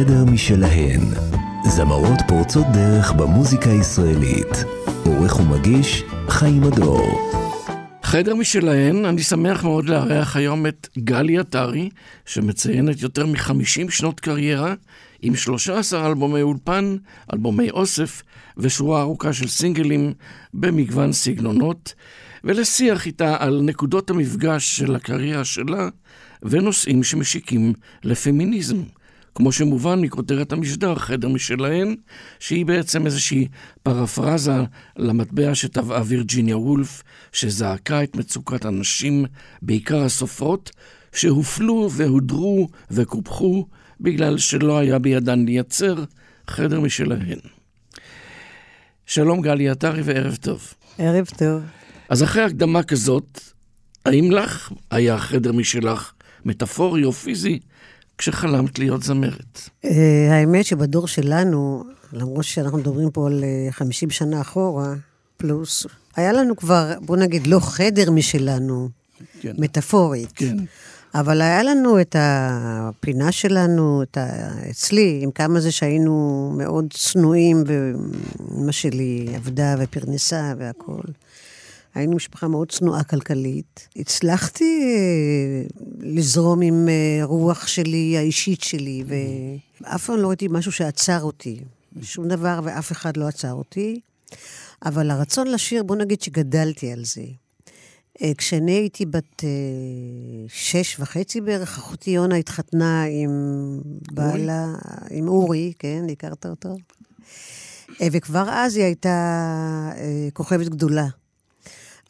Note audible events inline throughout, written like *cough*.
חדר משלהן. זמרות פורצות דרך במוזיקה הישראלית. עורך ומגיש, חיים הדור. חדר משלהן, אני שמח מאוד לארח היום את גלי עטרי, שמציינת יותר מ-50 שנות קריירה, עם 13 אלבומי אולפן, אלבומי אוסף, ושורה ארוכה של סינגלים במגוון סגנונות, ולשיח איתה על נקודות המפגש של הקריירה שלה ונושאים שמשיקים לפמיניזם. כמו שמובן מכותרת המשדר, חדר משלהן, שהיא בעצם איזושהי פרפרזה למטבע שטבעה וירג'יניה וולף, שזעקה את מצוקת הנשים, בעיקר הסופרות, שהופלו והודרו וקופחו בגלל שלא היה בידן לייצר חדר משלהן. שלום גלי עטרי וערב טוב. ערב טוב. אז אחרי הקדמה כזאת, האם לך היה חדר משלך, מטאפורי או פיזי, כשחלמת להיות זמרת? אה, האמת שבדור שלנו, למרות שאנחנו מדברים פה על 50 אה, שנה אחורה, פלוס, היה לנו כבר, בוא נגיד, לא חדר משלנו, כן. מטאפורית. כן. אבל היה לנו את הפינה שלנו, את ה... אצלי, עם כמה זה שהיינו מאוד צנועים, ואמא שלי עבדה ופרנסה והכול. היינו משפחה מאוד צנועה כלכלית. הצלחתי אה, לזרום עם אה, רוח שלי, האישית שלי, ואף פעם לא ראיתי משהו שעצר אותי. שום דבר ואף אחד לא עצר אותי. אבל הרצון לשיר, בוא נגיד שגדלתי על זה. אה, כשאני הייתי בת שש וחצי בערך, אחותי יונה התחתנה עם בעלה, עם אורי, כן, הכרת אותו? וכבר אז היא הייתה כוכבת גדולה.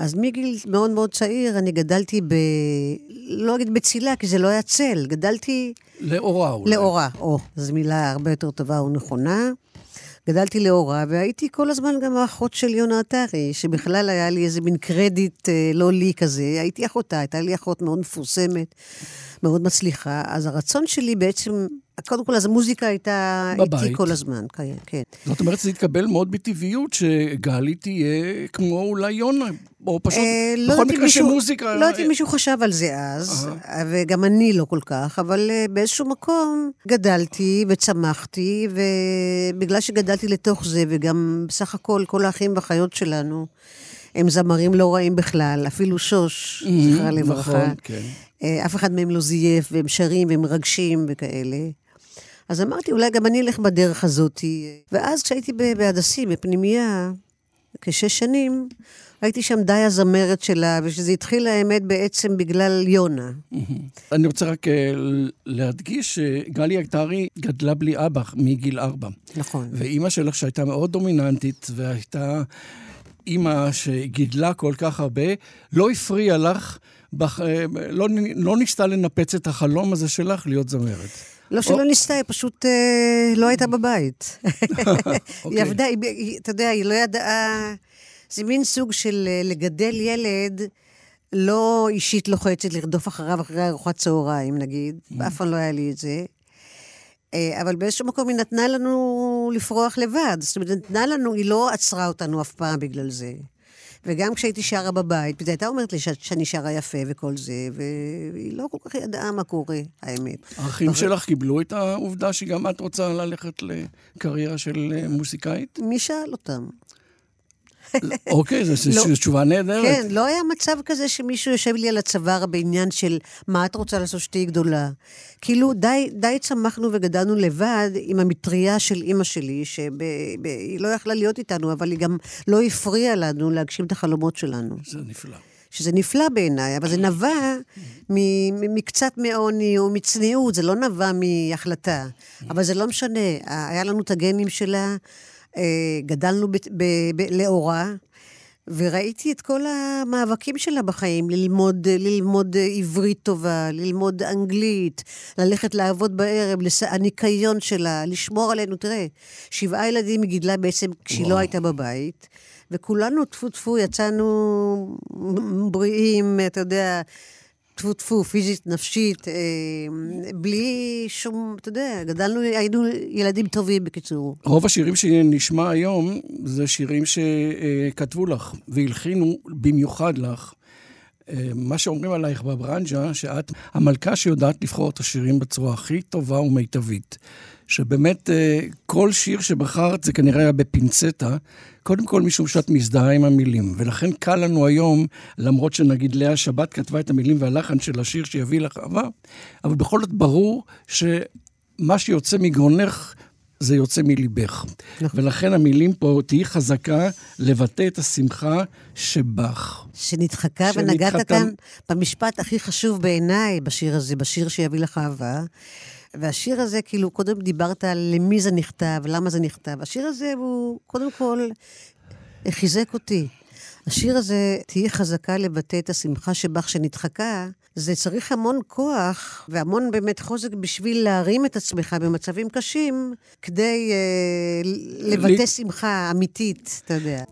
אז מגיל מאוד מאוד צעיר אני גדלתי ב... לא אגיד בצילה, כי זה לא היה צל, גדלתי... לאורה אולי. לאורה, או, זו מילה הרבה יותר טובה ונכונה. גדלתי לאורה, והייתי כל הזמן גם האחות של יונה עטרי, שבכלל היה לי איזה מין קרדיט אה, לא לי כזה. הייתי אחותה, הייתה לי אחות מאוד מפורסמת, מאוד מצליחה. אז הרצון שלי בעצם קודם כל, אז המוזיקה הייתה בבית. איתי כל הזמן, כן, כן. זאת אומרת, זה התקבל מאוד בטבעיות שגלי תהיה כמו אולי יונה, או פשוט, אה, לא בכל מקרה של מוזיקה... לא יודעת אם מישהו חשב על זה אז, uh-huh. וגם אני לא כל כך, אבל uh, באיזשהו מקום גדלתי וצמחתי, ובגלל שגדלתי לתוך זה, וגם בסך הכל, כל האחים והאחיות שלנו, הם זמרים לא רעים בכלל, אפילו שוש, זכרה לברכה. נכון, כן. אה, אף אחד מהם לא זייף, והם שרים והם מרגשים וכאלה. אז אמרתי, אולי גם אני אלך בדרך הזאת. ואז כשהייתי בהדסים, בפנימייה, כשש שנים, הייתי שם די הזמרת שלה, ושזה התחיל, האמת, בעצם בגלל יונה. אני רוצה רק אה, להדגיש שגלי עטרי גדלה בלי אבא מגיל ארבע. נכון. ואימא שלך, שהייתה מאוד דומיננטית, והייתה אימא שגידלה כל כך הרבה, לא הפריעה לך, בח... אה, לא, לא ניסתה לנפץ את החלום הזה שלך להיות זמרת. לא שלא ניסתה, היא פשוט אה, לא הייתה *laughs* בבית. *laughs* היא עבדה, אתה יודע, היא לא ידעה... זה מין סוג של אה, לגדל ילד לא אישית לוחצת, לרדוף אחריו אחרי ארוחת צהריים, נגיד. Mm. אף פעם לא היה לי את זה. אה, אבל באיזשהו מקום היא נתנה לנו לפרוח לבד. זאת אומרת, נתנה לנו, היא לא עצרה אותנו אף פעם בגלל זה. וגם כשהייתי שרה בבית, היא הייתה אומרת לי שאני שרה יפה וכל זה, והיא לא כל כך ידעה מה קורה, האמת. האחים שלך קיבלו את העובדה שגם את רוצה ללכת לקריירה של אה, מוזיקאית? מי שאל אותם? *laughs* אוקיי, זו לא, תשובה נהדרת. כן, לא היה מצב כזה שמישהו יושב לי על הצוואר בעניין של מה את רוצה לעשות שתהיי גדולה. כאילו, די, די צמחנו וגדלנו לבד עם המטריה של אימא שלי, שהיא לא יכלה להיות איתנו, אבל היא גם לא הפריעה לנו להגשים את החלומות שלנו. זה נפלא. שזה נפלא בעיניי, אבל זה נבע מקצת מעוני או מצניעות, זה לא נבע מהחלטה. אבל זה לא משנה, היה לנו את הגנים שלה, גדלנו לאורה, וראיתי את כל המאבקים שלה בחיים, ללמוד, ללמוד עברית טובה, ללמוד אנגלית, ללכת לעבוד בערב, לס... הניקיון שלה, לשמור עלינו. תראה, שבעה ילדים היא גידלה בעצם כשהיא וואו. לא הייתה בבית, וכולנו, טפו טפו, יצאנו בריאים, אתה יודע, טפו טפו, פיזית, נפשית, אה, בלי שום, אתה יודע, גדלנו, היינו ילדים טובים בקיצור. רוב השירים שנשמע היום זה שירים שכתבו לך והלחינו במיוחד לך. מה שאומרים עלייך בברנז'ה, שאת המלכה שיודעת לבחור את השירים בצורה הכי טובה ומיטבית. שבאמת אה, כל שיר שבחרת זה כנראה היה בפינצטה, קודם כל משום שאת מזדהה עם המילים. ולכן קל לנו היום, למרות שנגיד לאה שבת כתבה את המילים והלחן של השיר שיביא לך אהבה, אבל בכל זאת ברור שמה שיוצא מגרונך זה יוצא מליבך. נכון. ולכן המילים פה, תהיי חזקה לבטא את השמחה שבך. שנדחקה, ונגעת כאן במשפט הכי חשוב בעיניי בשיר הזה, בשיר שיביא לך אהבה. והשיר הזה, כאילו, קודם דיברת על למי זה נכתב, למה זה נכתב. השיר הזה הוא, קודם כל, חיזק אותי. השיר הזה, תהיי חזקה לבטא את השמחה שבך שנדחקה, זה צריך המון כוח והמון באמת חוזק בשביל להרים את עצמך במצבים קשים, כדי אה, לבטא שמחה אמיתית, אתה יודע.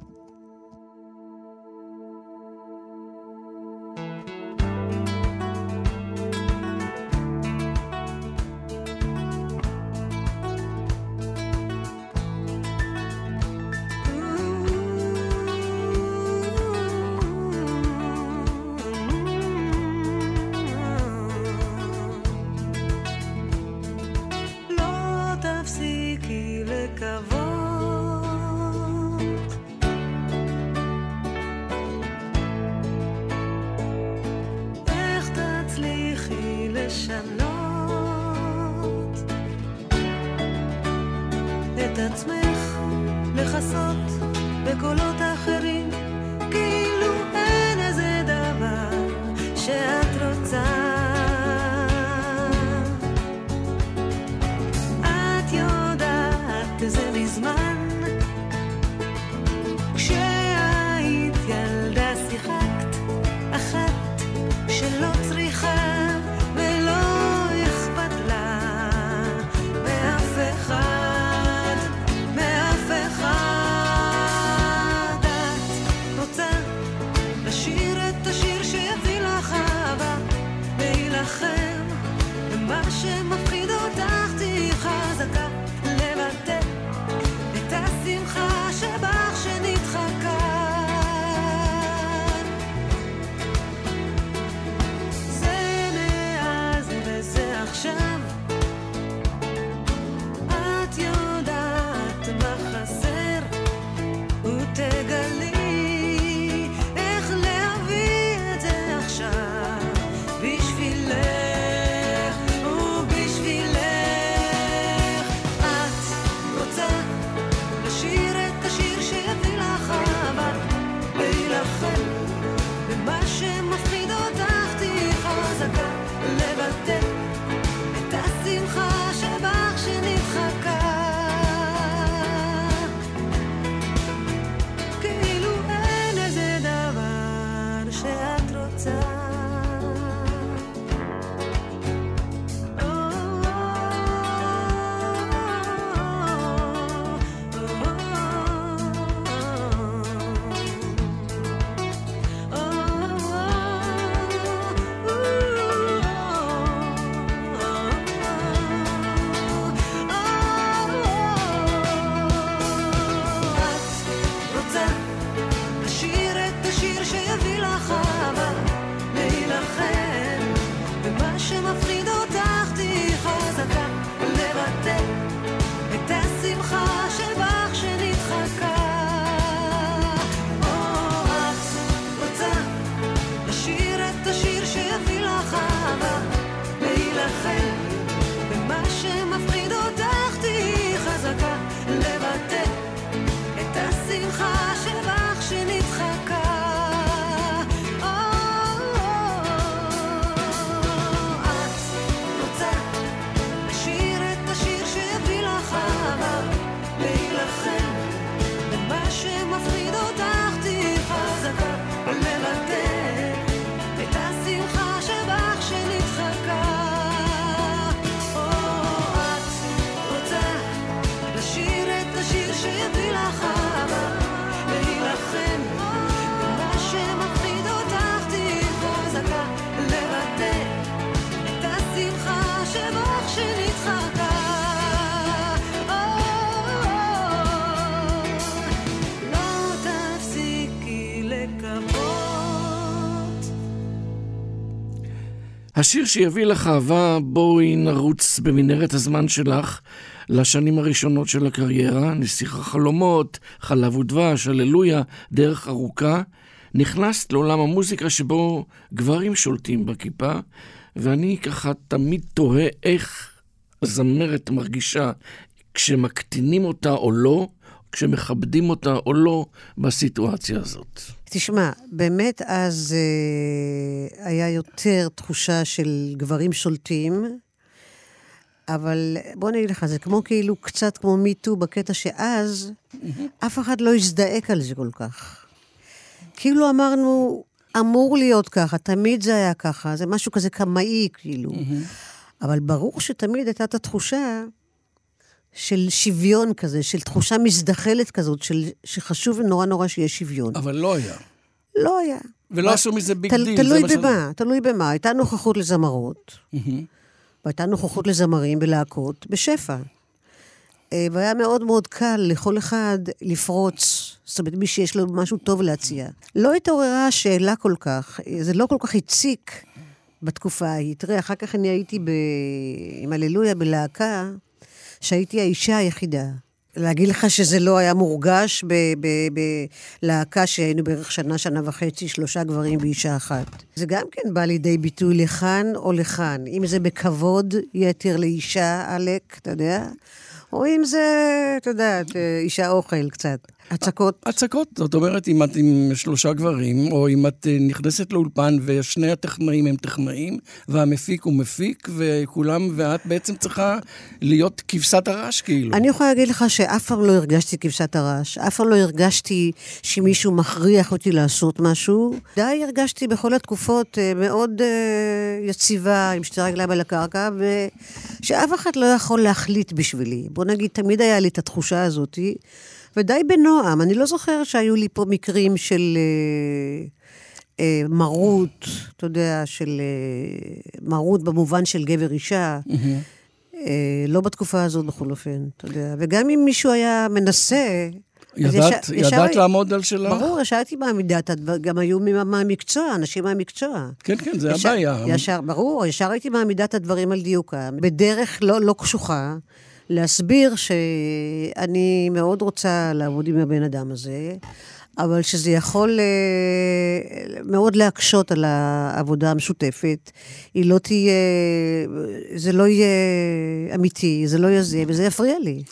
השיר שיביא לך אהבה, בואי נרוץ במנהרת הזמן שלך לשנים הראשונות של הקריירה, נסיך החלומות, חלב ודבש, הללויה, דרך ארוכה. נכנסת לעולם המוזיקה שבו גברים שולטים בכיפה, ואני ככה תמיד תוהה איך הזמרת מרגישה כשמקטינים אותה או לא, כשמכבדים אותה או לא בסיטואציה הזאת. תשמע, באמת אז אה, היה יותר תחושה של גברים שולטים, אבל בוא נגיד לך, זה כמו כאילו, קצת כמו מיטו בקטע שאז, אף אחד לא הזדעק על זה כל כך. כאילו אמרנו, אמור להיות ככה, תמיד זה היה ככה, זה משהו כזה קמאי, כאילו. אבל ברור שתמיד הייתה את התחושה של שוויון כזה, של תחושה מזדחלת כזאת, של, שחשוב נורא נורא שיהיה שוויון. אבל לא היה. לא היה. ולא עשו מזה big tell, deal. תלוי במה, מה תלוי במה. הייתה נוכחות לזמרות, והייתה נוכחות לזמרים בלהקות בשפע. אה, והיה מאוד מאוד קל לכל אחד לפרוץ, זאת אומרת, מי שיש לו משהו טוב להציע. לא התעוררה השאלה כל כך, זה לא כל כך הציק בתקופה ההיא. תראה, אחר כך אני הייתי ב... עם הללויה בלהקה, שהייתי האישה היחידה. להגיד לך שזה לא היה מורגש בלהקה שהיינו בערך שנה, שנה וחצי, שלושה גברים ואישה אחת. זה גם כן בא לידי ביטוי לכאן או לכאן. אם זה בכבוד יתר לאישה, עלק, אתה יודע, או אם זה, אתה יודע, אישה אוכל קצת. הצקות. הצקות, זאת אומרת, אם את עם שלושה גברים, או אם את אה, נכנסת לאולפן ושני הטכנאים הם טכנאים, והמפיק הוא מפיק, וכולם, ואת בעצם צריכה להיות כבשת הרש, כאילו. אני יכולה להגיד לך שאף פעם לא הרגשתי כבשת הרש, אף פעם לא הרגשתי שמישהו מכריח אותי לעשות משהו. די הרגשתי בכל התקופות אה, מאוד uh, יציבה, עם שתי רגליים על הקרקע, ושאף אחד לא יכול להחליט בשבילי. בוא נגיד, תמיד היה לי את התחושה הזאתי. ודי בנועם. אני לא זוכרת שהיו לי פה מקרים של אה, אה, מרות, אתה יודע, של אה, מרות במובן של גבר-אישה. Mm-hmm. אה, לא בתקופה הזאת בכל אופן, אתה יודע. וגם אם מישהו היה מנסה... ידעת, ישר, ידעת ישר, לעמוד על שלך? ברור, ישר הייתי מעמידה גם היו מהמקצוע, אנשים מהמקצוע. כן, כן, זה ישר, הבעיה. ישר, ברור, ישר הייתי מעמידה את הדברים על דיוקם, בדרך לא, לא קשוחה. להסביר שאני מאוד רוצה לעבוד עם הבן אדם הזה, אבל שזה יכול uh, מאוד להקשות על העבודה המשותפת. היא לא תהיה, זה לא יהיה אמיתי, זה לא יהיה זה, וזה יפריע לי.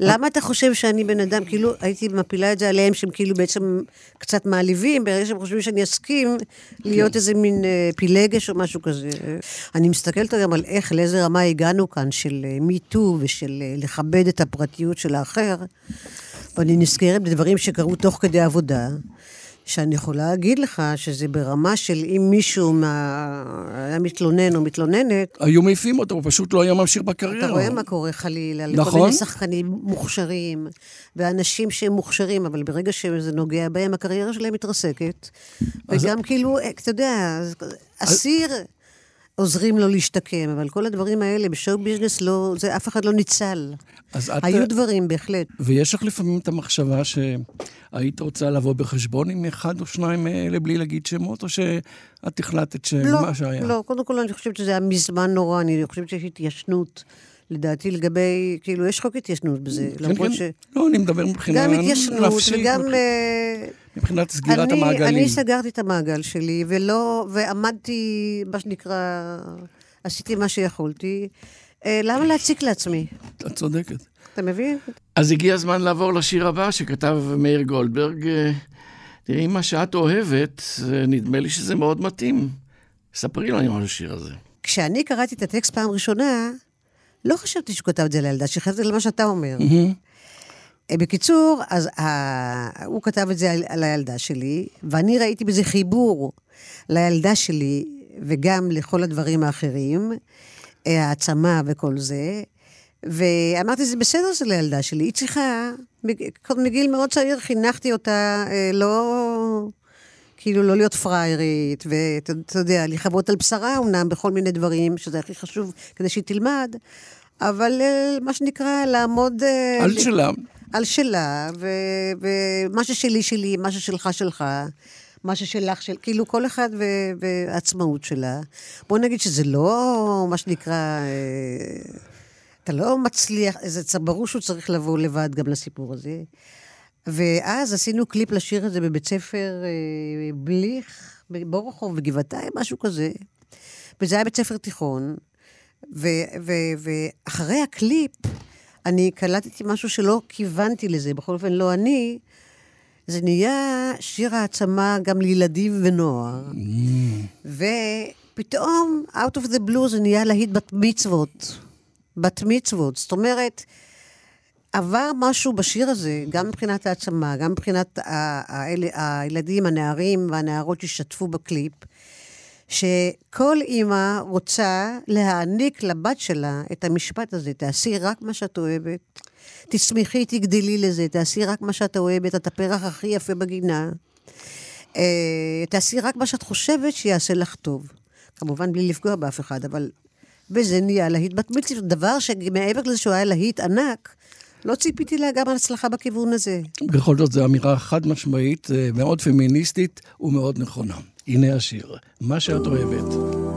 למה אתה חושב שאני בן אדם, כאילו, הייתי מפילה את זה עליהם, שהם כאילו בעצם קצת מעליבים, ברגע שהם חושבים שאני אסכים להיות כן. איזה מין אה, פילגש או משהו כזה. אני מסתכלת גם על איך, לאיזה רמה הגענו כאן של מיטו אה, ושל אה, לכבד את הפרטיות של האחר, ואני נזכרת בדברים שקרו תוך כדי עבודה. שאני יכולה להגיד לך שזה ברמה של אם מישהו מה... היה מתלונן או מתלוננת... היו מעיפים אותו, הוא פשוט לא היה ממשיך בקריירה. אתה רואה מה קורה חלילה. נכון. לכל מיני שחקנים מוכשרים, ואנשים שהם מוכשרים, אבל ברגע שזה נוגע בהם, הקריירה שלהם מתרסקת. אז... וגם כאילו, אתה יודע, אסיר... אז... עוזרים לו להשתקם, אבל כל הדברים האלה בשואו ביזנס, לא, זה אף אחד לא ניצל. אז את... היו דברים, בהחלט. ויש לך לפעמים את המחשבה שהיית רוצה לבוא בחשבון עם אחד או שניים מאלה בלי להגיד שמות, או שאת החלטת שמה לא, שהיה? לא, קודם כל אני חושבת שזה היה מזמן נורא, אני חושבת שיש התיישנות. לדעתי לגבי, כאילו, יש חוק התיישנות בזה, כן, למרות כן. ש... לא, אני מדבר מבחינה נפשית. גם התיישנות וגם... אה, מבחינת סגירת אני, המעגלים. אני סגרתי את המעגל שלי, ולא, ועמדתי, מה שנקרא, עשיתי מה שיכולתי. אה, למה להציק לעצמי? את צודקת. אתה מבין? אז הגיע הזמן לעבור לשיר הבא שכתב מאיר גולדברג. אה, תראי, מה שאת אוהבת, נדמה לי שזה מאוד מתאים. ספרי לנו על השיר הזה. כשאני קראתי את הטקסט פעם ראשונה, לא חשבתי שהוא כתב את זה לילדה, שחשבתי למה שאתה אומר. בקיצור, אז ה... הוא כתב את זה על, על הילדה שלי, ואני ראיתי בזה חיבור לילדה שלי, וגם לכל הדברים האחרים, אה, העצמה וכל זה. ואמרתי, זה בסדר זה לילדה שלי, היא צריכה, מגיל מאוד צעיר חינכתי אותה, אה, לא, כאילו לא להיות פריירית, ואתה יודע, לכבות על בשרה אמנם בכל מיני דברים, שזה הכי חשוב כדי שהיא תלמד, אבל אה, מה שנקרא, לעמוד... על שלה. על שלה, ומה ששלי שלי, מה ששלך שלך. מה ששלך, של, כאילו כל אחד והעצמאות שלה. בוא נגיד שזה לא מה שנקרא, אה, אתה לא מצליח, זה ברור שהוא צריך לבוא לבד גם לסיפור הזה. ואז עשינו קליפ לשיר הזה בבית ספר אה, בליך, בורחוב, בגבעתיים, משהו כזה. וזה היה בית ספר תיכון. ואחרי הקליפ, אני קלטתי משהו שלא כיוונתי לזה, בכל אופן לא אני. זה נהיה שיר העצמה גם לילדים ונוער. Mm. ופתאום, Out of the Blue זה נהיה להיט בת מצוות. בת מצוות. זאת אומרת, עבר משהו בשיר הזה, גם מבחינת העצמה, גם מבחינת הילדים, הנערים והנערות שהשתתפו בקליפ, שכל אימא רוצה להעניק לבת שלה את המשפט הזה, תעשי רק מה שאת אוהבת, תשמחי, תגדלי לזה, תעשי רק מה שאת אוהבת, את הפרח הכי יפה בגינה. אה, תעשי רק מה שאת חושבת שיעשה לך טוב. כמובן בלי לפגוע באף אחד, אבל... וזה נהיה להיט בת מצווה, דבר שמעבר לזה שהוא היה להיט ענק, לא ציפיתי לה גם הצלחה בכיוון הזה. בכל זאת, זו אמירה חד משמעית, אה, מאוד פמיניסטית ומאוד נכונה. הנה השיר, מה שאת אוהבת.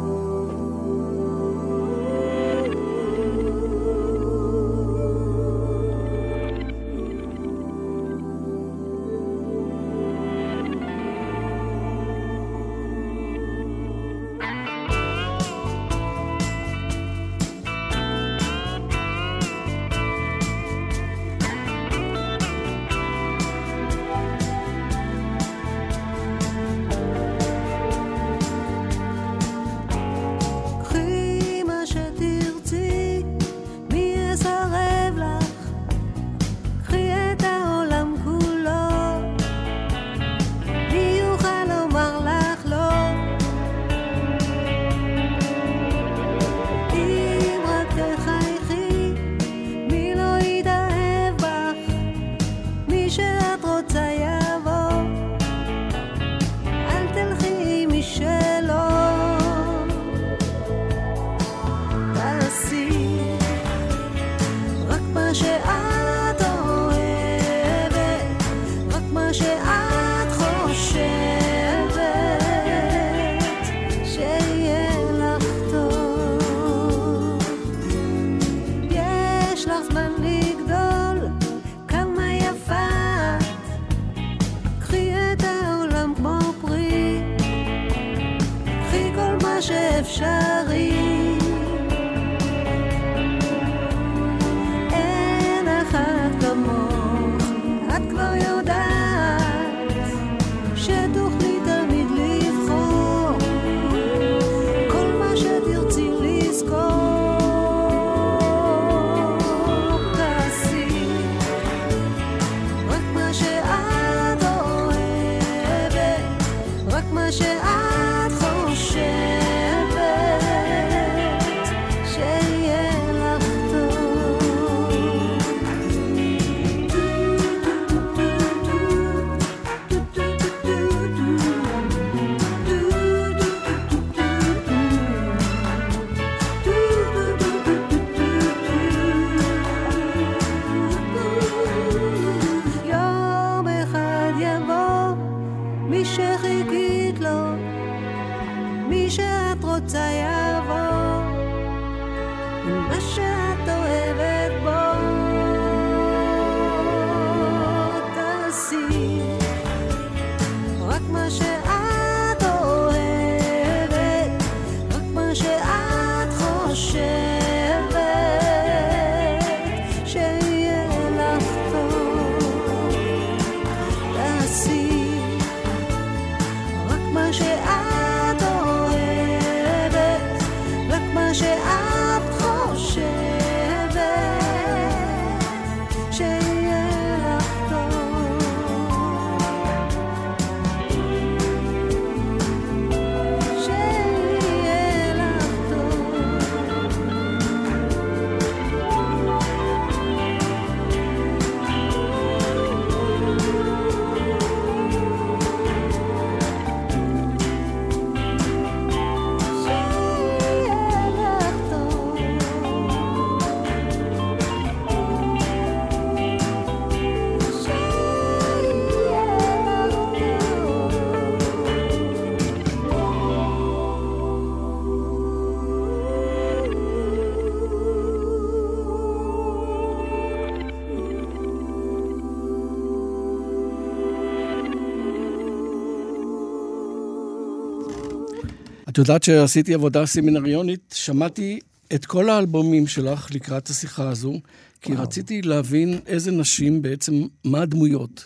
את יודעת שעשיתי עבודה סמינריונית, שמעתי את כל האלבומים שלך לקראת השיחה הזו, כי וואו. רציתי להבין איזה נשים בעצם, מה הדמויות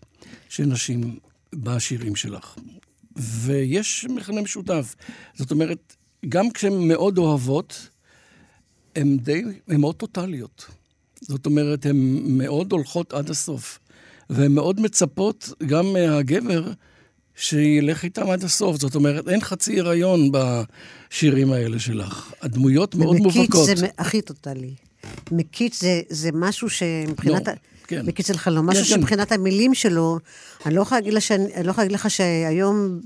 של נשים בשירים שלך. ויש מכנה משותף. זאת אומרת, גם כשהן מאוד אוהבות, הן די, הן מאוד טוטאליות. זאת אומרת, הן מאוד הולכות עד הסוף. והן מאוד מצפות גם מהגבר שילך איתם עד הסוף. זאת אומרת, אין חצי הריון בשירים האלה שלך. הדמויות מאוד מובהקות. ומקיץ זה הכי טוטאלי. מקיץ זה, זה משהו שמבחינת... לא. כן. מקיץ לך לא, משהו כן, שמבחינת כן. המילים שלו, אני לא יכולה להגיד, לא להגיד לך שהיום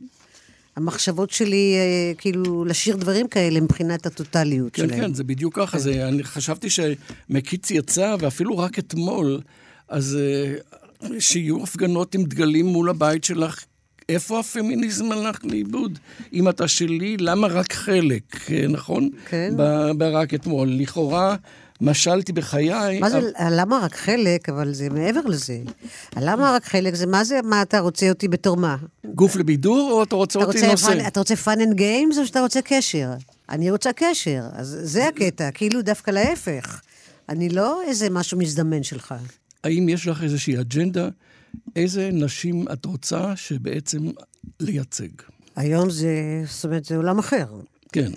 המחשבות שלי, אה, כאילו, לשיר דברים כאלה מבחינת הטוטליות כן, שלהם. כן, כן, זה בדיוק ככה. כן. זה, אני חשבתי שמקיץ יצא, ואפילו רק אתמול, אז אה, שיהיו הפגנות עם דגלים מול הבית שלך. איפה הפמיניזם הלך לאיבוד? אם אתה שלי, למה רק חלק, אה, נכון? כן. ברק אתמול. לכאורה... משלתי בחיי. מה זה, אבל... למה רק חלק? אבל זה מעבר לזה. למה רק חלק? זה מה זה, מה אתה רוצה אותי בתור מה? גוף לבידור, או אתה רוצה אתה אותי רוצה נושא? פן, אתה רוצה and games, או שאתה רוצה קשר? אני רוצה קשר, אז זה הקטע, כאילו דווקא להפך. אני לא איזה משהו מזדמן שלך. האם יש לך איזושהי אג'נדה? איזה נשים את רוצה שבעצם לייצג? היום זה, זאת אומרת, זה עולם אחר. כן.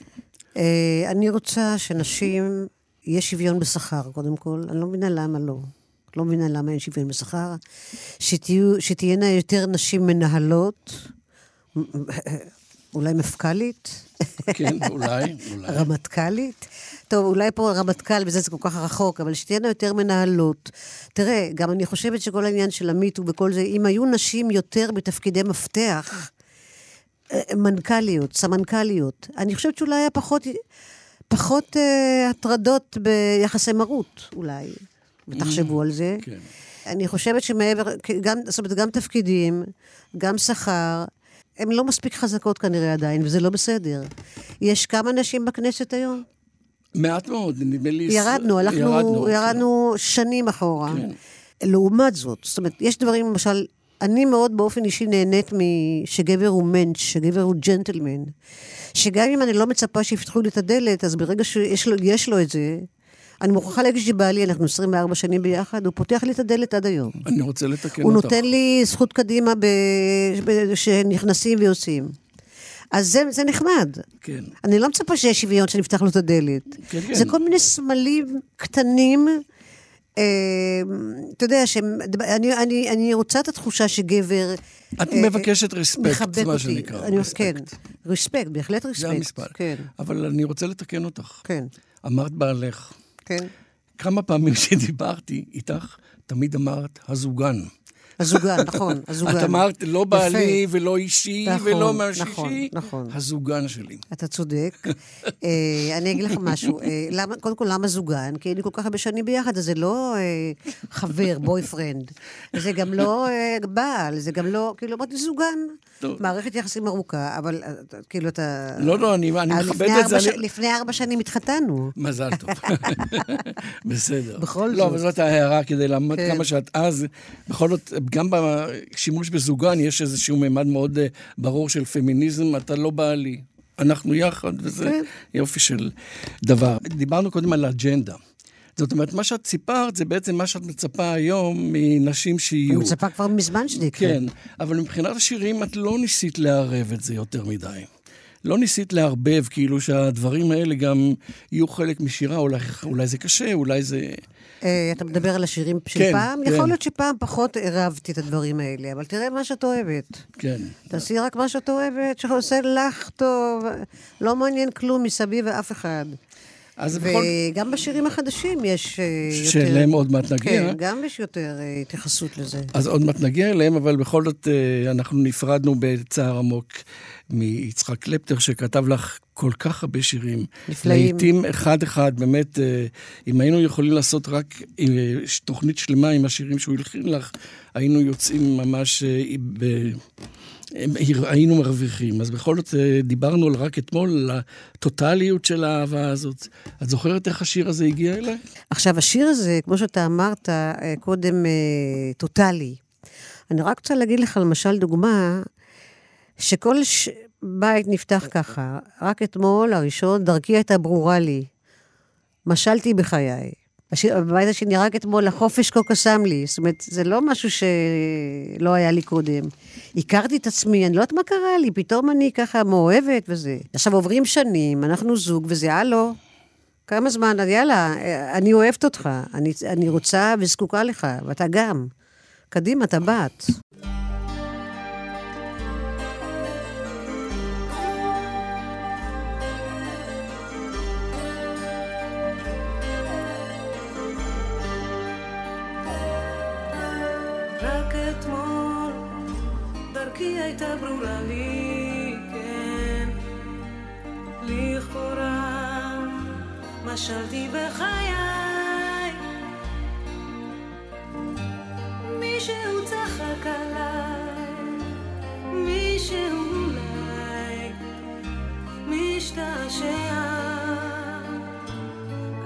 אה, אני רוצה שנשים יש שוויון בשכר, קודם כל. אני לא מבינה למה לא. לא מבינה למה אין שוויון בשכר. שתהיו, שתהיינה יותר נשים מנהלות, אולי מפכ"לית. כן, אולי, אולי. רמטכ"לית. טוב, אולי פה רמטכ"ל וזה זה כל כך רחוק, אבל שתהיינה יותר מנהלות. תראה, גם אני חושבת שכל העניין של המיטו וכל זה, אם היו נשים יותר בתפקידי מפתח, אה, מנכ"ליות, סמנכ"ליות, אני חושבת שאולי היה פחות... פחות uh, הטרדות ביחסי מרות, אולי, ותחשבו mm, על זה. כן. אני חושבת שמעבר, גם, זאת אומרת, גם תפקידים, גם שכר, הן לא מספיק חזקות כנראה עדיין, וזה לא בסדר. יש כמה נשים בכנסת היום? מעט מאוד, נדמה לי... ירדנו, הלכנו, ירדנו, כן. ירדנו כן. שנים אחורה. כן. לעומת זאת, זאת אומרת, יש דברים, למשל, אני מאוד באופן אישי נהנית שגבר הוא מענץ', שגבר הוא ג'נטלמן. שגם אם אני לא מצפה שיפתחו לי את הדלת, אז ברגע שיש לו, לו את זה, אני מוכרחה להגיד שבעלי, אנחנו 24 שנים ביחד, הוא פותח לי את הדלת עד היום. אני רוצה לתקן הוא אותך. הוא נותן לי זכות קדימה ב... ב... שנכנסים ויוצאים. אז זה, זה נחמד. כן. אני לא מצפה שיש שוויון שנפתח לו את הדלת. כן, כן. זה כל מיני סמלים קטנים אמ, אתה יודע, שאני אני, אני רוצה את התחושה שגבר... את אה, מבקשת רספקט, מה שנקרא. אני, כן, רספקט, בהחלט רספקט. זה המספר. כן. אבל אני רוצה לתקן אותך. כן. אמרת בעלך. כן. כמה פעמים *laughs* שדיברתי איתך, תמיד אמרת הזוגן. הזוגן, נכון, הזוגן. את אמרת, לא בעלי ולא אישי נכון, ולא מהשישי, נכון, נכון. הזוגן שלי. אתה צודק. אה, אני אגיד לך משהו. אה, למה, קודם כל, למה זוגן? כי היינו כל כך הרבה שנים ביחד, אז זה לא אה, חבר, בוי פרנד. זה גם לא בעל, זה גם לא, כאילו, אמרתי זוגן. טוב. מערכת יחסים ארוכה, אבל כאילו אתה... לא, לא, אני, אני מכבד את זה. ש... אני... לפני ארבע שנים התחתנו. מזל טוב. *laughs* בסדר. בכל לא, זאת. לא, אבל זאת ההערה כדי לעמוד כן. כמה שאת אז, בכל זאת, גם בשימוש בזוגן יש איזשהו מימד מאוד אה, ברור של פמיניזם, אתה לא בעלי. אנחנו יחד, וזה כן. יופי של דבר. דיברנו קודם על האג'נדה. זאת אומרת, מה שאת סיפרת זה בעצם מה שאת מצפה היום מנשים שיהיו. אני מצפה כבר מזמן שזה יקרה. כן, אבל מבחינת השירים את לא ניסית לערב את זה יותר מדי. לא ניסית לערבב, כאילו שהדברים האלה גם יהיו חלק משירה, אולי, אולי זה קשה, אולי זה... אה, אתה מדבר על השירים של כן, פעם? כן. יכול להיות שפעם פחות עירבתי את הדברים האלה, אבל תראה מה שאת אוהבת. כן. תעשי רק מה שאת אוהבת, שעושה לך טוב, לא מעניין כלום מסביב ואף אחד. אז וגם בכל... בשירים החדשים יש אה, יותר... שאליהם עוד מעט נגיע. כן, גם יש יותר אה, התייחסות לזה. אז עוד מעט נגיע אליהם, אבל בכל זאת אנחנו נפרדנו בצער עמוק מיצחק קלפטר, שכתב לך כל כך הרבה שירים. נפלאים. לעיתים אחד-אחד, באמת, אה, אם היינו יכולים לעשות רק אה, תוכנית שלמה עם השירים שהוא הלחין לך, היינו יוצאים ממש... אה, ב... היינו מרוויחים. אז בכל זאת דיברנו על רק אתמול, על הטוטליות של האהבה הזאת. את זוכרת איך השיר הזה הגיע אליי? עכשיו, השיר הזה, כמו שאתה אמרת קודם, טוטלי. אני רק רוצה להגיד לך, למשל, דוגמה, שכל ש... בית נפתח ככה. רק אתמול, הראשון, דרכי הייתה ברורה לי. משלתי בחיי. הש- בבית השני, רק אתמול, החופש כה קסם לי. זאת אומרת, זה לא משהו שלא היה לי קודם. הכרתי את עצמי, אני לא יודעת מה קרה לי, פתאום אני ככה מאוהבת וזה. עכשיו עוברים שנים, אנחנו זוג, וזה הלו. כמה זמן, יאללה, אני אוהבת אותך, אני, אני רוצה וזקוקה לך, ואתה גם. קדימה, אתה בת. הייתה ברורה לי, כן. לכאורה משלתי בחיי. מישהו צחק עליי, מישהו אולי משתעשע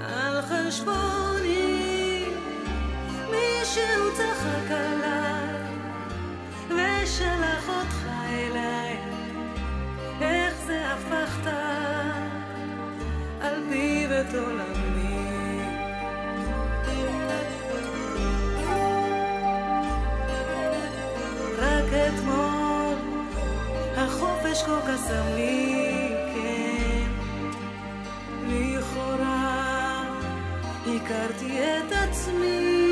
על חשבוני. מישהו צחק עליי ושלח אותך כן. הכרתי את עצמי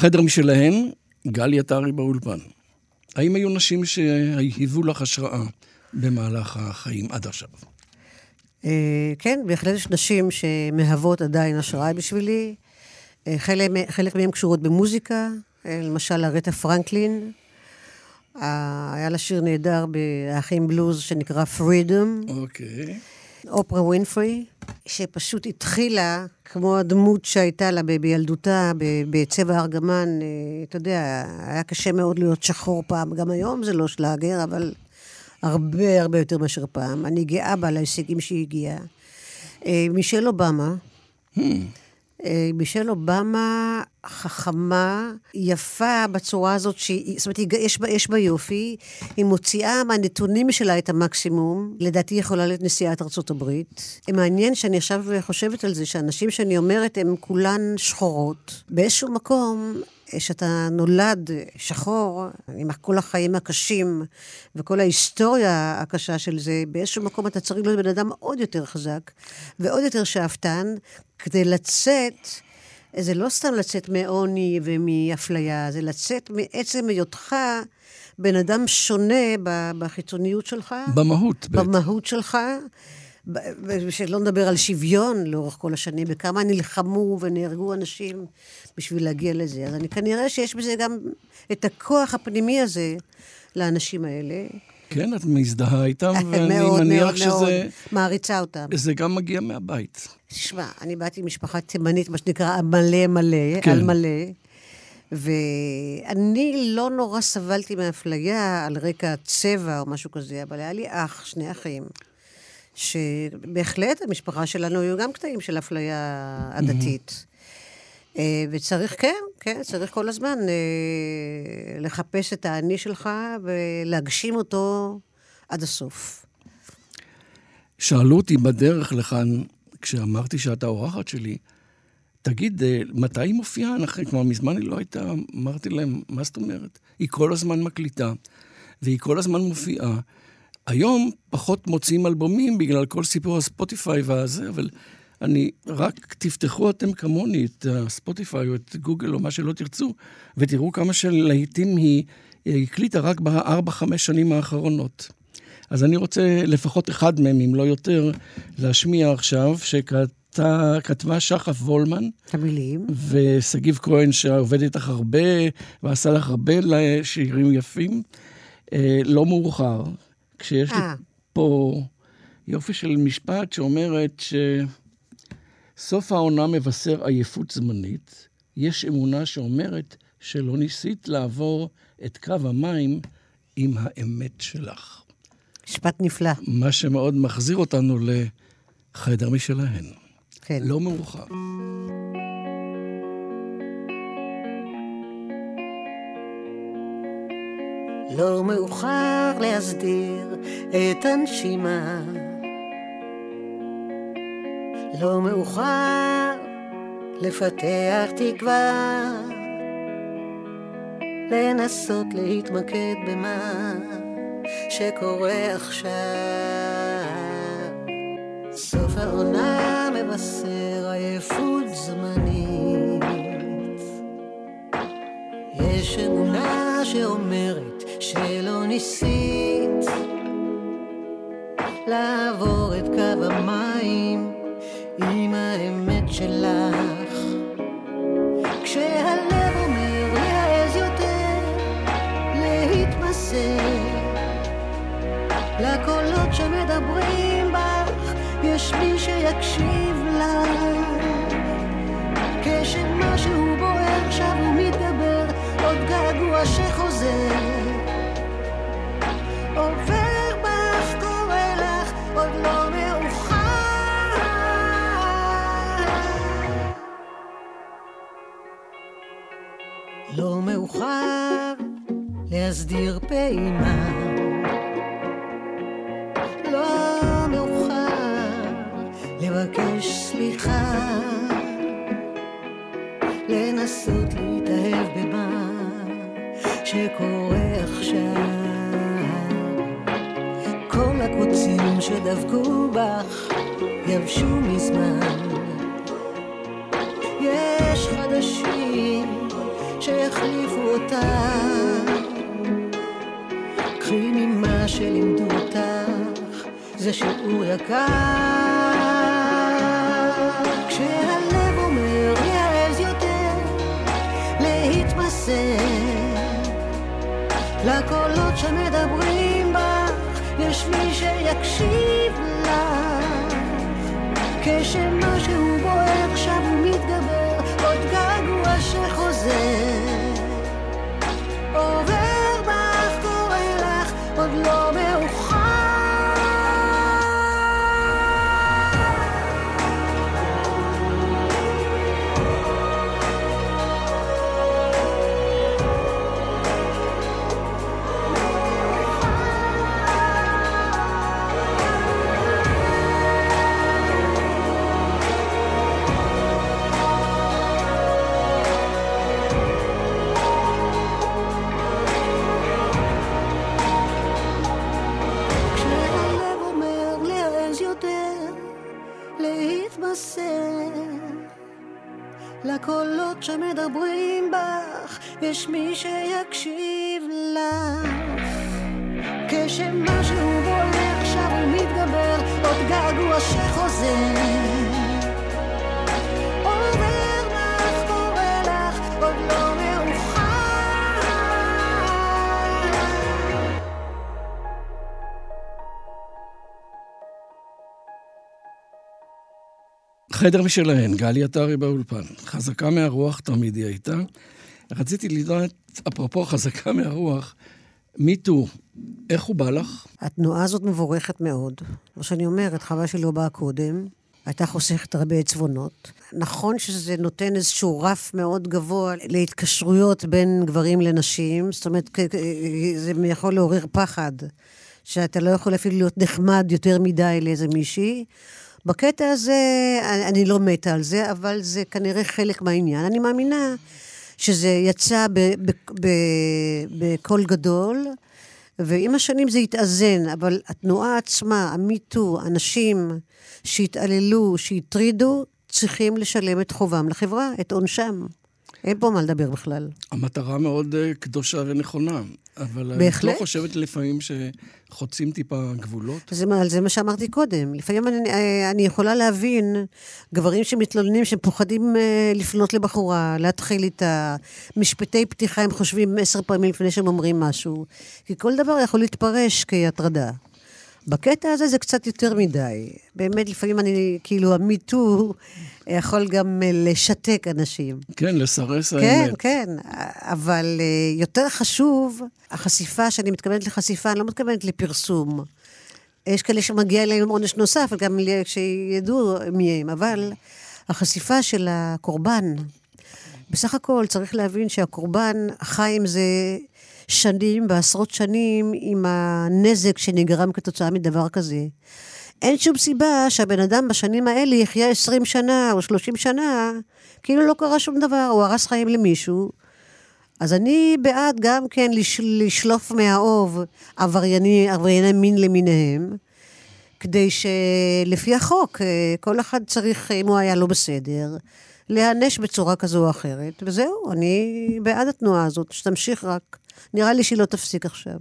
חדר משלהן, גלי עטרי באולפן. האם היו נשים שהיוו לך השראה במהלך החיים עד עכשיו? אה, כן, בהחלט יש נשים שמהוות עדיין השראה בשבילי. אה, חלק, חלק מהן קשורות במוזיקה, אה, למשל ארטה פרנקלין. היה לה שיר נהדר באחים בלוז שנקרא Freedom. אוקיי. אופרה ווינפרי, שפשוט התחילה כמו הדמות שהייתה לה בילדותה, בצבע ארגמן. אה, אתה יודע, היה קשה מאוד להיות שחור פעם. גם היום זה לא שלאגר, אבל הרבה הרבה יותר מאשר פעם. אני גאה בה על ההישגים שהיא הגיעה. אה, מישל אובמה, אה, מישל אובמה חכמה, יפה בצורה הזאת, שהיא, זאת אומרת, יש בה, יש בה יופי, היא מוציאה מהנתונים שלה את המקסימום, לדעתי יכולה להיות נשיאת ארצות הברית. מעניין שאני עכשיו חושבת על זה, שאנשים שאני אומרת הן כולן שחורות. באיזשהו מקום, אה, שאתה נולד שחור, עם כל החיים הקשים וכל ההיסטוריה הקשה של זה, באיזשהו מקום אתה צריך להיות בן אדם עוד יותר חזק ועוד יותר שאפתן, כדי לצאת, זה לא סתם לצאת מעוני ומאפליה, זה לצאת מעצם היותך בן אדם שונה בחיצוניות שלך. במהות. במהות שלך, ב- שלא נדבר על שוויון לאורך כל השנים, וכמה נלחמו ונהרגו אנשים בשביל להגיע לזה. אז אני כנראה שיש בזה גם את הכוח הפנימי הזה לאנשים האלה. כן, את מזדהה איתם, *laughs* ואני מאוד מניח מאוד מאוד שזה מעריצה אותם. זה גם מגיע מהבית. תשמע, אני באתי ממשפחה תימנית, מה שנקרא מלא מלא, כן. על מלא, ואני לא נורא סבלתי מאפליה על רקע צבע או משהו כזה, אבל היה לי אח, שני אחים, שבהחלט המשפחה שלנו היו גם קטעים של אפליה עדתית. אה, וצריך, כן, כן, צריך כל הזמן אה, לחפש את האני שלך ולהגשים אותו עד הסוף. שאלו אותי בדרך לכאן, כשאמרתי שאת האורחת שלי, תגיד, אה, מתי היא מופיעה? אנחנו- כבר מזמן היא לא הייתה, אמרתי להם, מה זאת אומרת? היא כל הזמן מקליטה, והיא כל הזמן מופיעה. היום פחות מוציאים אלבומים בגלל כל סיפור הספוטיפיי והזה, אבל אני, רק תפתחו אתם כמוני את הספוטיפיי או את גוגל או מה שלא תרצו, ותראו כמה של להיטים היא הקליטה רק בארבע-חמש שנים האחרונות. אז אני רוצה לפחות אחד מהם, אם לא יותר, להשמיע עכשיו, שכתבה שחף וולמן המילים. ושגיב כהן, שעובד איתך הרבה ועשה לך הרבה שירים יפים. אה, לא מאוחר, כשיש לי אה. פה יופי של משפט שאומרת שסוף העונה מבשר עייפות זמנית, יש אמונה שאומרת שלא ניסית לעבור את קו המים עם האמת שלך. משפט נפלא, מה שמאוד מחזיר אותנו לחדר משלהן. כן. לא מאוחר. לא מאוחר להסדיר את הנשימה. לא מאוחר לפתח תקווה. לנסות להתמקד במה שקורה עכשיו. סוף העונה מבשר עייפות זמנית. יש אמונה שאומרת שלא ניסית לעבור את קו המים שלך. כשהלב אומר להעז יותר, להתמסר לקולות שמדברים בך, יש מי שיקשיב לך. כשמשהו בוער שב ומתגבר, עוד געגוע שחוזר. להסדיר פעימה. לא מאוחר לבקש סליחה. לנסות להתאהב במה שקורה עכשיו. כל הקוצים שדבקו בך יבשו מזמן. יש חדשים שהחליפו אותך. קחי ממה שלימדו אותך, זה שיעור יקר. כשהלב אומר להעז יותר, להתמסר לקולות שמדברים בך, יש מי שיקשיב לך. כשמשהו בוער שב ומתגבר, עוד געגוע שחוזר. לקולות שמדברים בך, יש מי שיקשיב לך. כשמשהו בולט שב ומתגבר, עוד געגוע שחוזר. חדר משלהן, גלי עטרי באולפן. חזקה מהרוח תמיד היא הייתה. רציתי לדעת, אפרופו חזקה מהרוח, מיטו, איך הוא בא לך? התנועה הזאת מבורכת מאוד. כמו שאני אומרת, חבל שהיא לא באה קודם. הייתה חוסכת הרבה עצבונות. נכון שזה נותן איזשהו רף מאוד גבוה להתקשרויות בין גברים לנשים, זאת אומרת, זה יכול לעורר פחד, שאתה לא יכול אפילו להיות נחמד יותר מדי לאיזה מישהי. בקטע הזה, אני- אני לא מתה על זה, אבל זה כנראה חלק מהעניין. אני מאמינה שזה יצא בקול גדול, ועם השנים זה התאזן, אבל התנועה עצמה, המיטו, אנשים שהתעללו, שהטרידו, צריכים לשלם את חובם לחברה, את עונשם. אין פה מה לדבר בכלל. המטרה מאוד אה, קדושה ונכונה, אבל את בהחלט. לא חושבת לפעמים שחוצים טיפה גבולות? זה, מה- זה מה שאמרתי קודם. לפעמים אני, אה, אני יכולה להבין גברים שמתלוננים שהם פוחדים אה, לפנות לבחורה, להתחיל איתה. משפטי פתיחה הם חושבים עשר פעמים לפני שהם אומרים משהו. כי כל דבר יכול להתפרש כהטרדה. בקטע הזה זה קצת יותר מדי. באמת, לפעמים אני, כאילו, המיטו יכול גם אה, לשתק אנשים. כן, לסרס כן, האמת. כן, אבל אה, יותר חשוב, החשיפה, שאני מתכוונת לחשיפה, אני לא מתכוונת לפרסום. יש כאלה שמגיע אליהם עונש נוסף, גם שידעו מי הם, אבל החשיפה של הקורבן, בסך הכל צריך להבין שהקורבן חי עם זה שנים ועשרות שנים עם הנזק שנגרם כתוצאה מדבר כזה. אין שום סיבה שהבן אדם בשנים האלה יחיה 20 שנה או 30 שנה, כאילו לא קרה שום דבר, הוא הרס חיים למישהו. אז אני בעד גם כן לש, לשלוף מהאוב עברייני, עברייני מין למיניהם, כדי שלפי החוק, אה, כל אחד צריך, אם הוא היה לא בסדר, להיענש בצורה כזו או אחרת, וזהו, אני בעד התנועה הזאת, שתמשיך רק. נראה לי שהיא לא תפסיק עכשיו.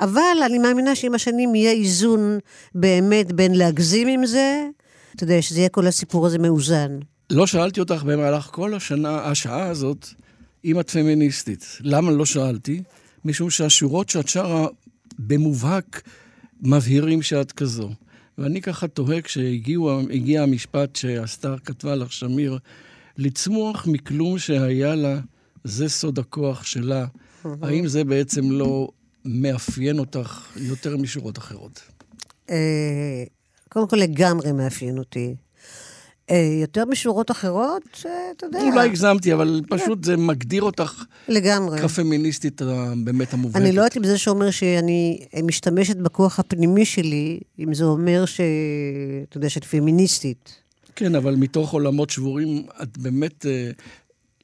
אבל אני מאמינה שעם השנים יהיה איזון באמת בין להגזים עם זה, אתה יודע, שזה יהיה כל הסיפור הזה מאוזן. לא שאלתי אותך במהלך כל השנה, השעה הזאת, אם את פמיניסטית. למה לא שאלתי? משום שהשורות שאת שרה במובהק מבהירים שאת כזו. ואני ככה תוהה כשהגיע המשפט שהסטאר כתבה לך, שמיר, לצמוח מכלום שהיה לה, זה סוד הכוח שלה. האם זה בעצם לא מאפיין אותך יותר משורות אחרות? אה, קודם כל לגמרי מאפיין אותי. אה, יותר משורות אחרות, אה, אתה יודע. אולי הגזמתי, אבל פשוט זה מגדיר אותך לגמרי. כפמיניסטית באמת המובהקת. אני לא יודעת אם זה שאומר שאני משתמשת בכוח הפנימי שלי, אם זה אומר ש... אתה יודע, שאת פמיניסטית. כן, אבל מתוך עולמות שבורים, את באמת...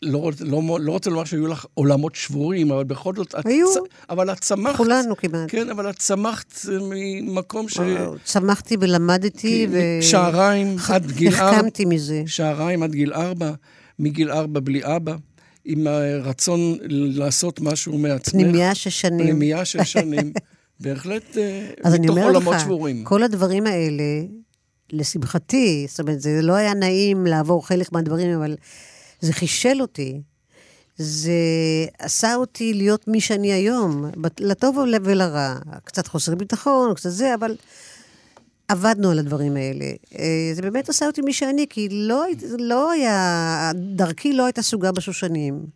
לא, לא, לא רוצה לומר שהיו לך עולמות שבורים, אבל בכל זאת... את היו. צ... אבל את צמחת... כולנו כמעט. כן, אבל את צמחת אה, ממקום ש... צמחתי ולמדתי, ו... שעריים עד גיל ארבע. החכמתי מזה. שעריים עד גיל ארבע, מגיל ארבע בלי אבא, עם הרצון לעשות משהו מעצמך. פנימייה שש שנים. פנימייה של *laughs* שנים. בהחלט אה, מתוך עולמות לך, שבורים. כל הדברים האלה, לשמחתי, זאת אומרת, זה לא היה נעים לעבור חלק מהדברים, אבל זה חישל אותי. זה עשה אותי להיות מי שאני היום, לטוב ולרע. קצת חוסר ביטחון, קצת זה, אבל עבדנו על הדברים האלה. אה, זה באמת עשה אותי מי שאני, כי לא, לא היה, דרכי לא הייתה סוגה בשושנים.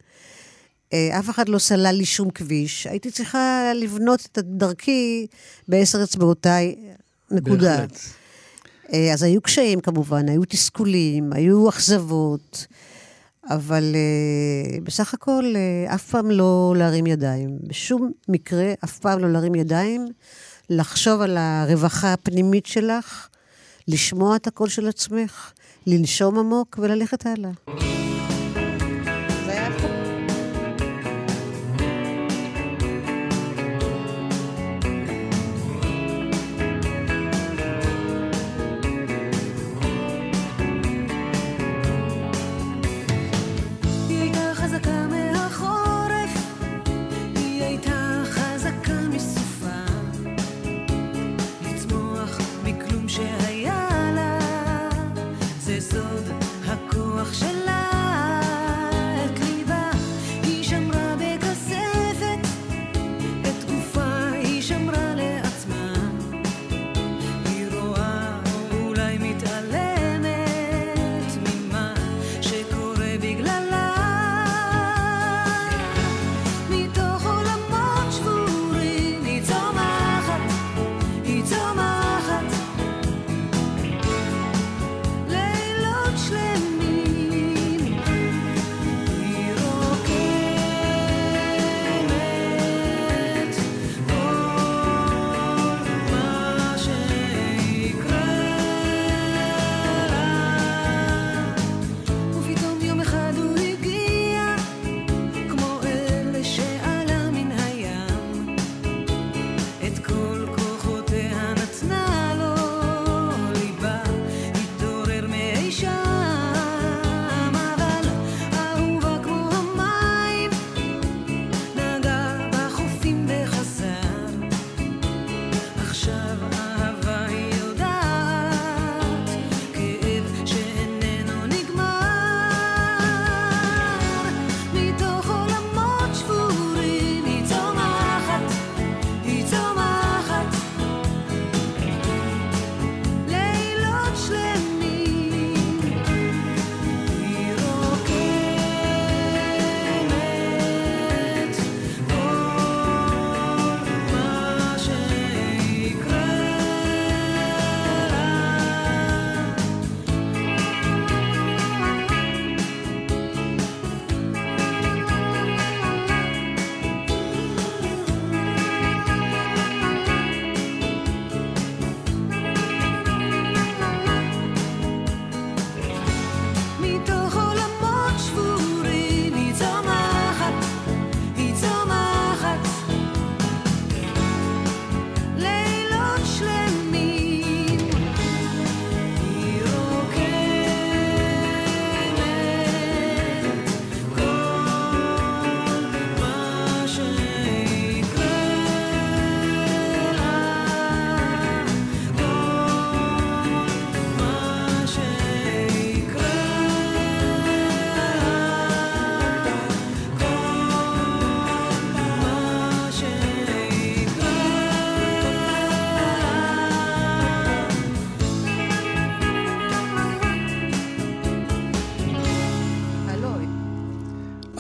אה, אף אחד לא סלל לי שום כביש. הייתי צריכה לבנות את דרכי בעשר אצבעותיי, נקודה. בהחלט. אה, אז היו קשיים כמובן, היו תסכולים, היו אכזבות, אבל אה, בסך הכל אה, אף פעם לא להרים ידיים. בשום מקרה, אף פעם לא להרים ידיים, לחשוב על הרווחה הפנימית שלך, לשמוע את הקול של עצמך, לנשום עמוק וללכת הלאה.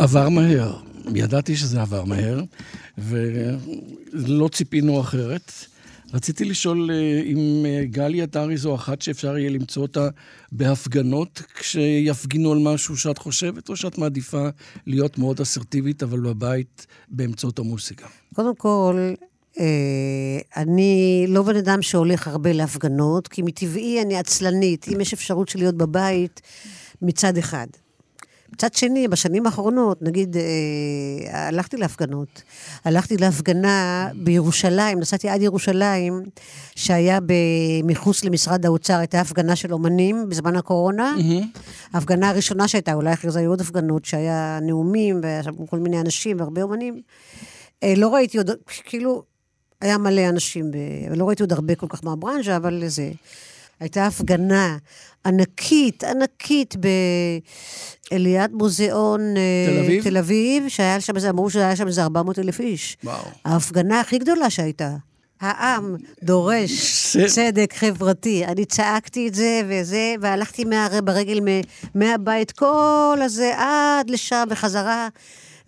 עבר מהר. ידעתי שזה עבר מהר, ולא ציפינו אחרת. רציתי לשאול אה, אם אה, גלי עטרי זו אחת שאפשר יהיה למצוא אותה בהפגנות כשיפגינו על משהו שאת חושבת, או שאת מעדיפה להיות מאוד אסרטיבית, אבל בבית באמצעות המוסיקה? קודם כל, אה, אני לא בן אדם שהולך הרבה להפגנות, כי מטבעי אני עצלנית, אם יש אפשרות של להיות בבית מצד אחד. מצד שני, בשנים האחרונות, נגיד, אה, הלכתי להפגנות. הלכתי להפגנה בירושלים, נסעתי עד ירושלים, שהיה מחוץ למשרד האוצר, הייתה הפגנה של אומנים בזמן הקורונה. ההפגנה הראשונה שהייתה, אולי אחרי זה היו עוד הפגנות, שהיה נאומים, והיה שם כל מיני אנשים והרבה אומנים. אה, לא ראיתי עוד, כאילו, היה מלא אנשים, ב- לא ראיתי עוד הרבה כל כך מהברנז'ה, אבל זה... הייתה הפגנה ענקית, ענקית, באליעד מוזיאון אה, תל אביב? תל אביב, שהיה שם איזה, אמרו שהיה שם איזה 400 אלף איש. וואו. ההפגנה הכי גדולה שהייתה. העם דורש צדק חברתי. אני צעקתי את זה וזה, והלכתי מה, ברגל מהבית כל הזה עד לשם וחזרה.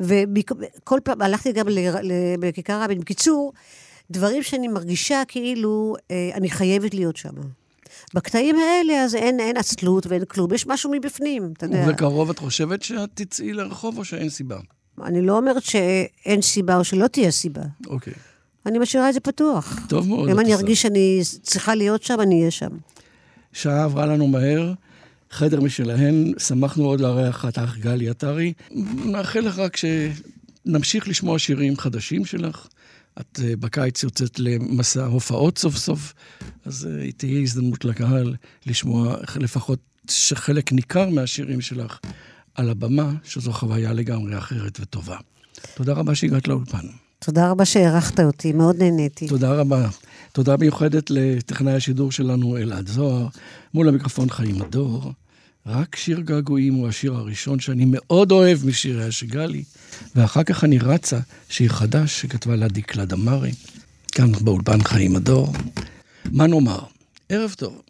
וכל פעם, הלכתי גם ל- ל- בכיכר רבין. בקיצור, דברים שאני מרגישה כאילו אה, אני חייבת להיות שם. בקטעים האלה, אז אין, אין עצלות ואין כלום, יש משהו מבפנים, אתה יודע. ובקרוב את חושבת שאת תצאי לרחוב או שאין סיבה? אני לא אומרת שאין סיבה או שלא תהיה סיבה. אוקיי. אני משאירה את זה פתוח. טוב מאוד. אם את אני. ארגיש שאני צריכה להיות שם, אני אהיה שם. שעה עברה לנו מהר, חדר משלהן, שמחנו מאוד לארח אותך, גלי עטרי. נאחל לך רק שנמשיך לשמוע שירים חדשים שלך. את אה, בקיץ יוצאת למסע הופעות סוף סוף, אז אה, תהיה הזדמנות לקהל לשמוע לפחות שחלק ניכר מהשירים שלך על הבמה, שזו חוויה לגמרי אחרת וטובה. תודה רבה שהגעת לאולפן. תודה רבה שהערכת אותי, מאוד נהניתי. תודה רבה. תודה מיוחדת לטכנאי השידור שלנו, אלעד זוהר, מול המיקרופון חיים הדור. רק שיר געגועים הוא השיר הראשון שאני מאוד אוהב משירי השגאלי, ואחר כך אני רצה שיר חדש שכתבה לה דקלה דמארי, כאן באולפן חיים הדור. מה נאמר? ערב טוב.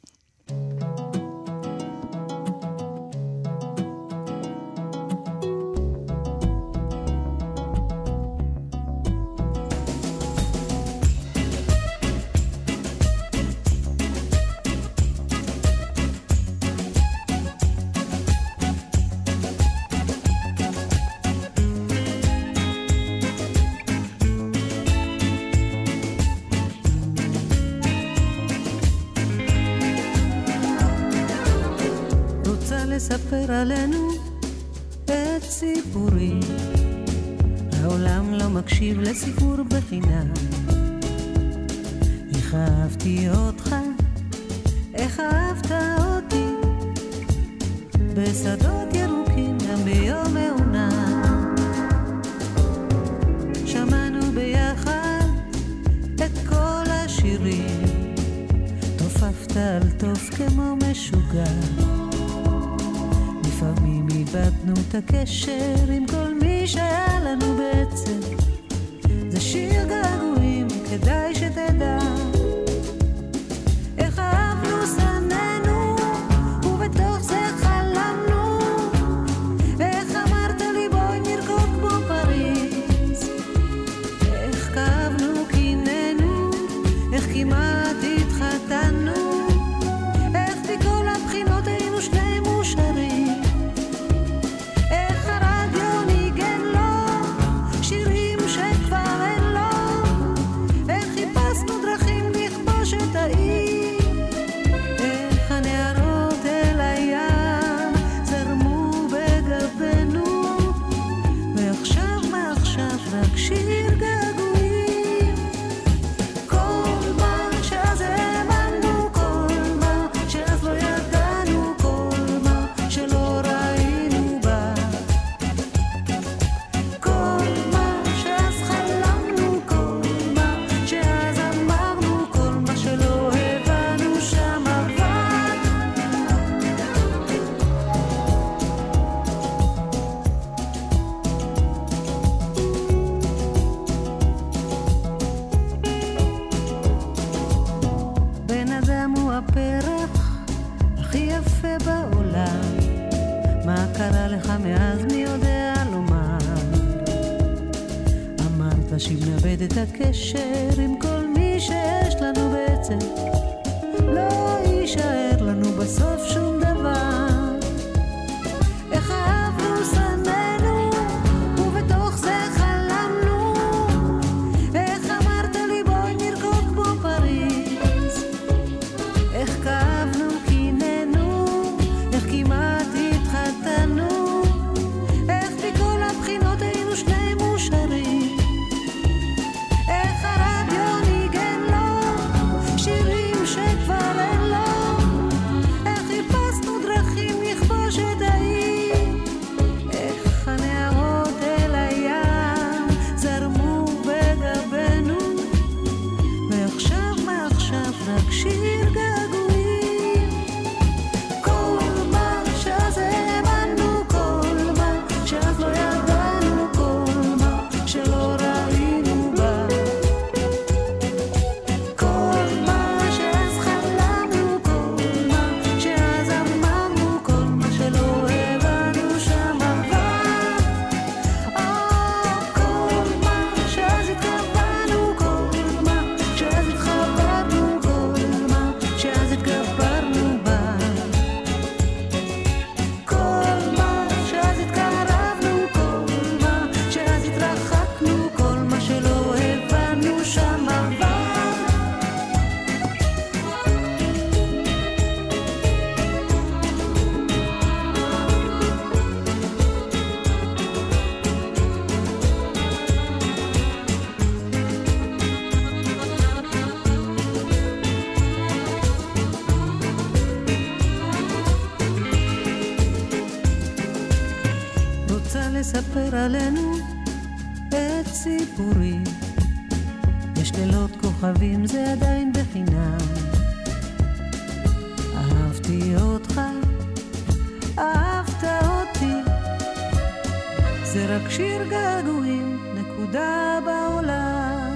זה רק שיר געגועים, נקודה בעולם.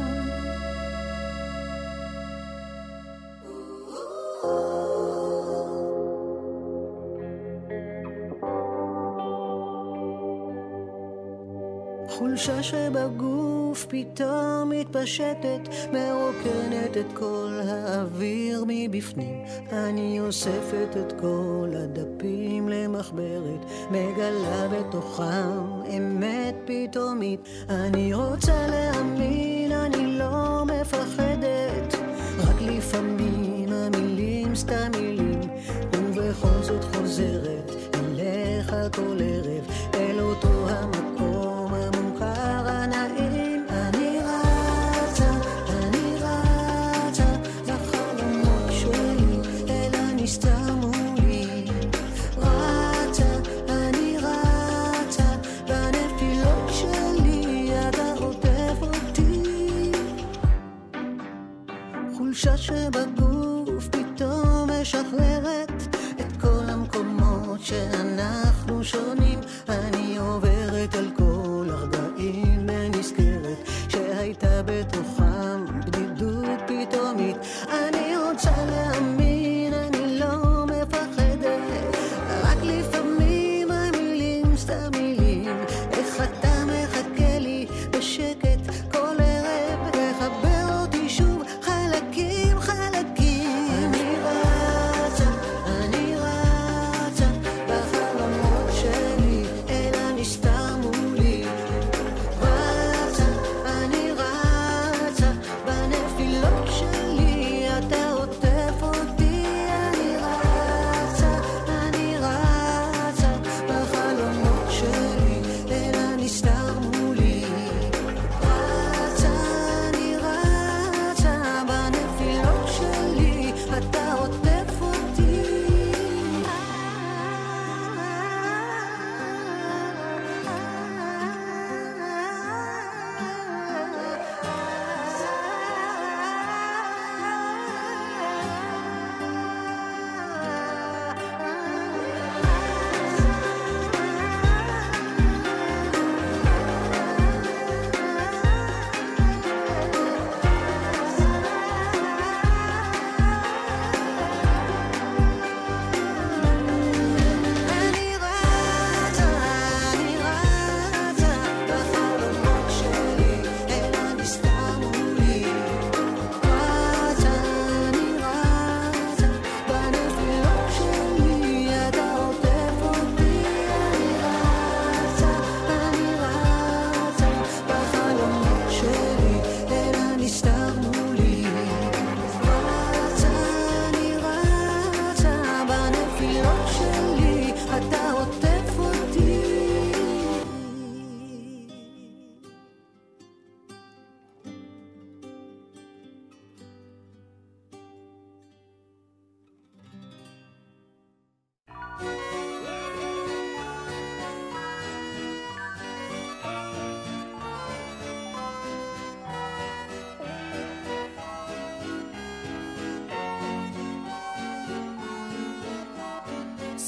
חולשה שבגוף פתאום מתפשטת, מרוקנת את כל האוויר מבפנים. אני אוספת את כל הדפים למחברת, מגלה בתוכם אמת פתאומית. אני רוצה להאמין,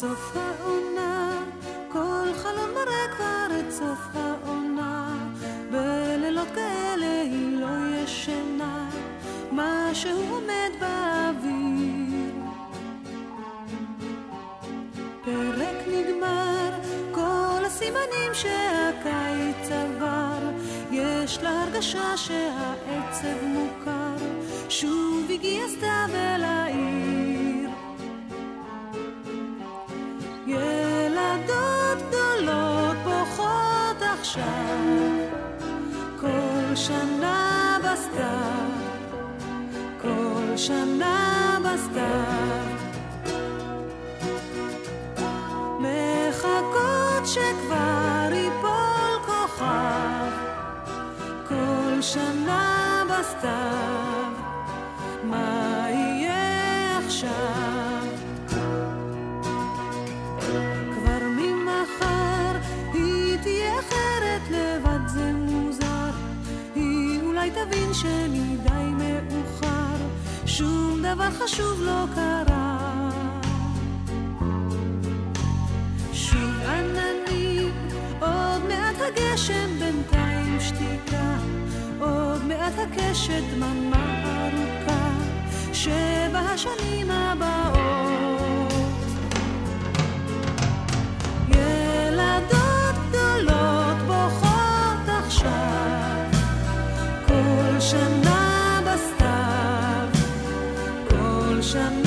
סוף העונה, כל חלום מראה כבר את סוף העונה. בלילות כאלה היא לא ישנה, משהו עומד באוויר. פרק נגמר, כל הסימנים שהקיץ עבר, יש לה הרגשה שהעצב מוכר, שוב הגיע סתיו אל עכשיו, כל שנה בסתיו, כל שנה בסתיו. מחכות שכבר ייפול כוכב, כל שנה בסתיו. שלי די מאוחר, שום דבר חשוב לא קרה. שוב עננים, עוד מעט הגשם בינתיים שתיקה, עוד מעט הקשת דממה ארוכה, שבע השנים הבאות שנה בסתיו, כל שנה